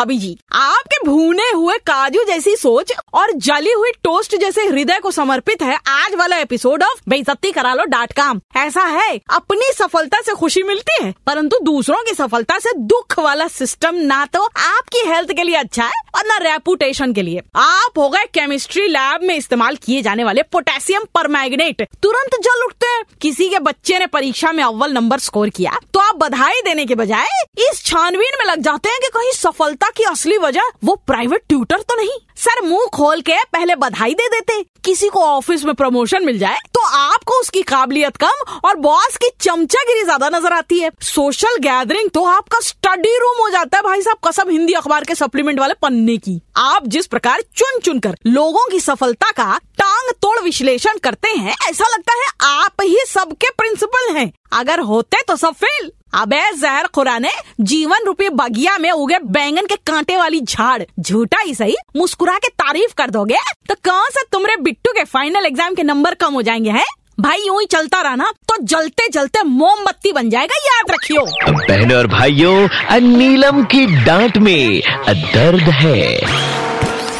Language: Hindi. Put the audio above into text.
भाभी जी, आपके भूने हुए काजू जैसी सोच और जली हुई टोस्ट जैसे हृदय को समर्पित है आज वाला एपिसोड ऑफ़ बेइज्जती करा लो डॉट कॉम ऐसा है, अपनी सफलता से खुशी मिलती है, परंतु दूसरों की सफलता से दुख वाला सिस्टम ना तो आपकी हेल्थ के लिए अच्छा है और ना रेपुटेशन के लिए। आप हो गए केमिस्ट्री लैब में इस्तेमाल किए जाने वाले पोटेशियम परमैग्नेट तुरंत जल उठते हैं। किसी के बच्चे ने परीक्षा में अव्वल नंबर स्कोर किया तो आप बधाई देने के बजाय इस छानबीन में लग जाते हैं कि कहीं सफलता की असली वजह वो प्राइवेट ट्यूटर तो नहीं। सर, मुँह खोल के पहले बधाई दे देते। किसी को ऑफ़िस में प्रमोशन मिल जाए तो आपको उसकी काबिलियत कम और बॉस की चमचागिरी ज़्यादा नज़र आती है। सोशल गैदरिंग तो आपका स्टडी रूम हो जाता है, भाई साहब। कसम, हिंदी अखबार के सप्लीमेंट वाले पन्ने की। आप जिस प्रकार चुन चुन कर लोगों की सफलता का टांग तोड़ विश्लेषण करते हैं। ऐसा लगता है आप ही सबके प्रिंसिपल हैं। अगर होते तो सब फेल। अबे, जहर खुराने, जीवन रूपी बगिया में उगे बैंगन के कांटे वाली झाड़। झूठा ही सही। मुस्कुरा के तारीफ़ कर दोगे? तो कौन सा तुम्हारे बिट्टू के फाइनल एग्ज़ाम के नंबर कम हो जाएँगे, हैं? भाई, यूँ ही चलता रहा ना तो जलते जलते मोमबत्ती बन जाएगा, याद रखियो। बहनों और भाइयों नीलम की डांट में दर्द है।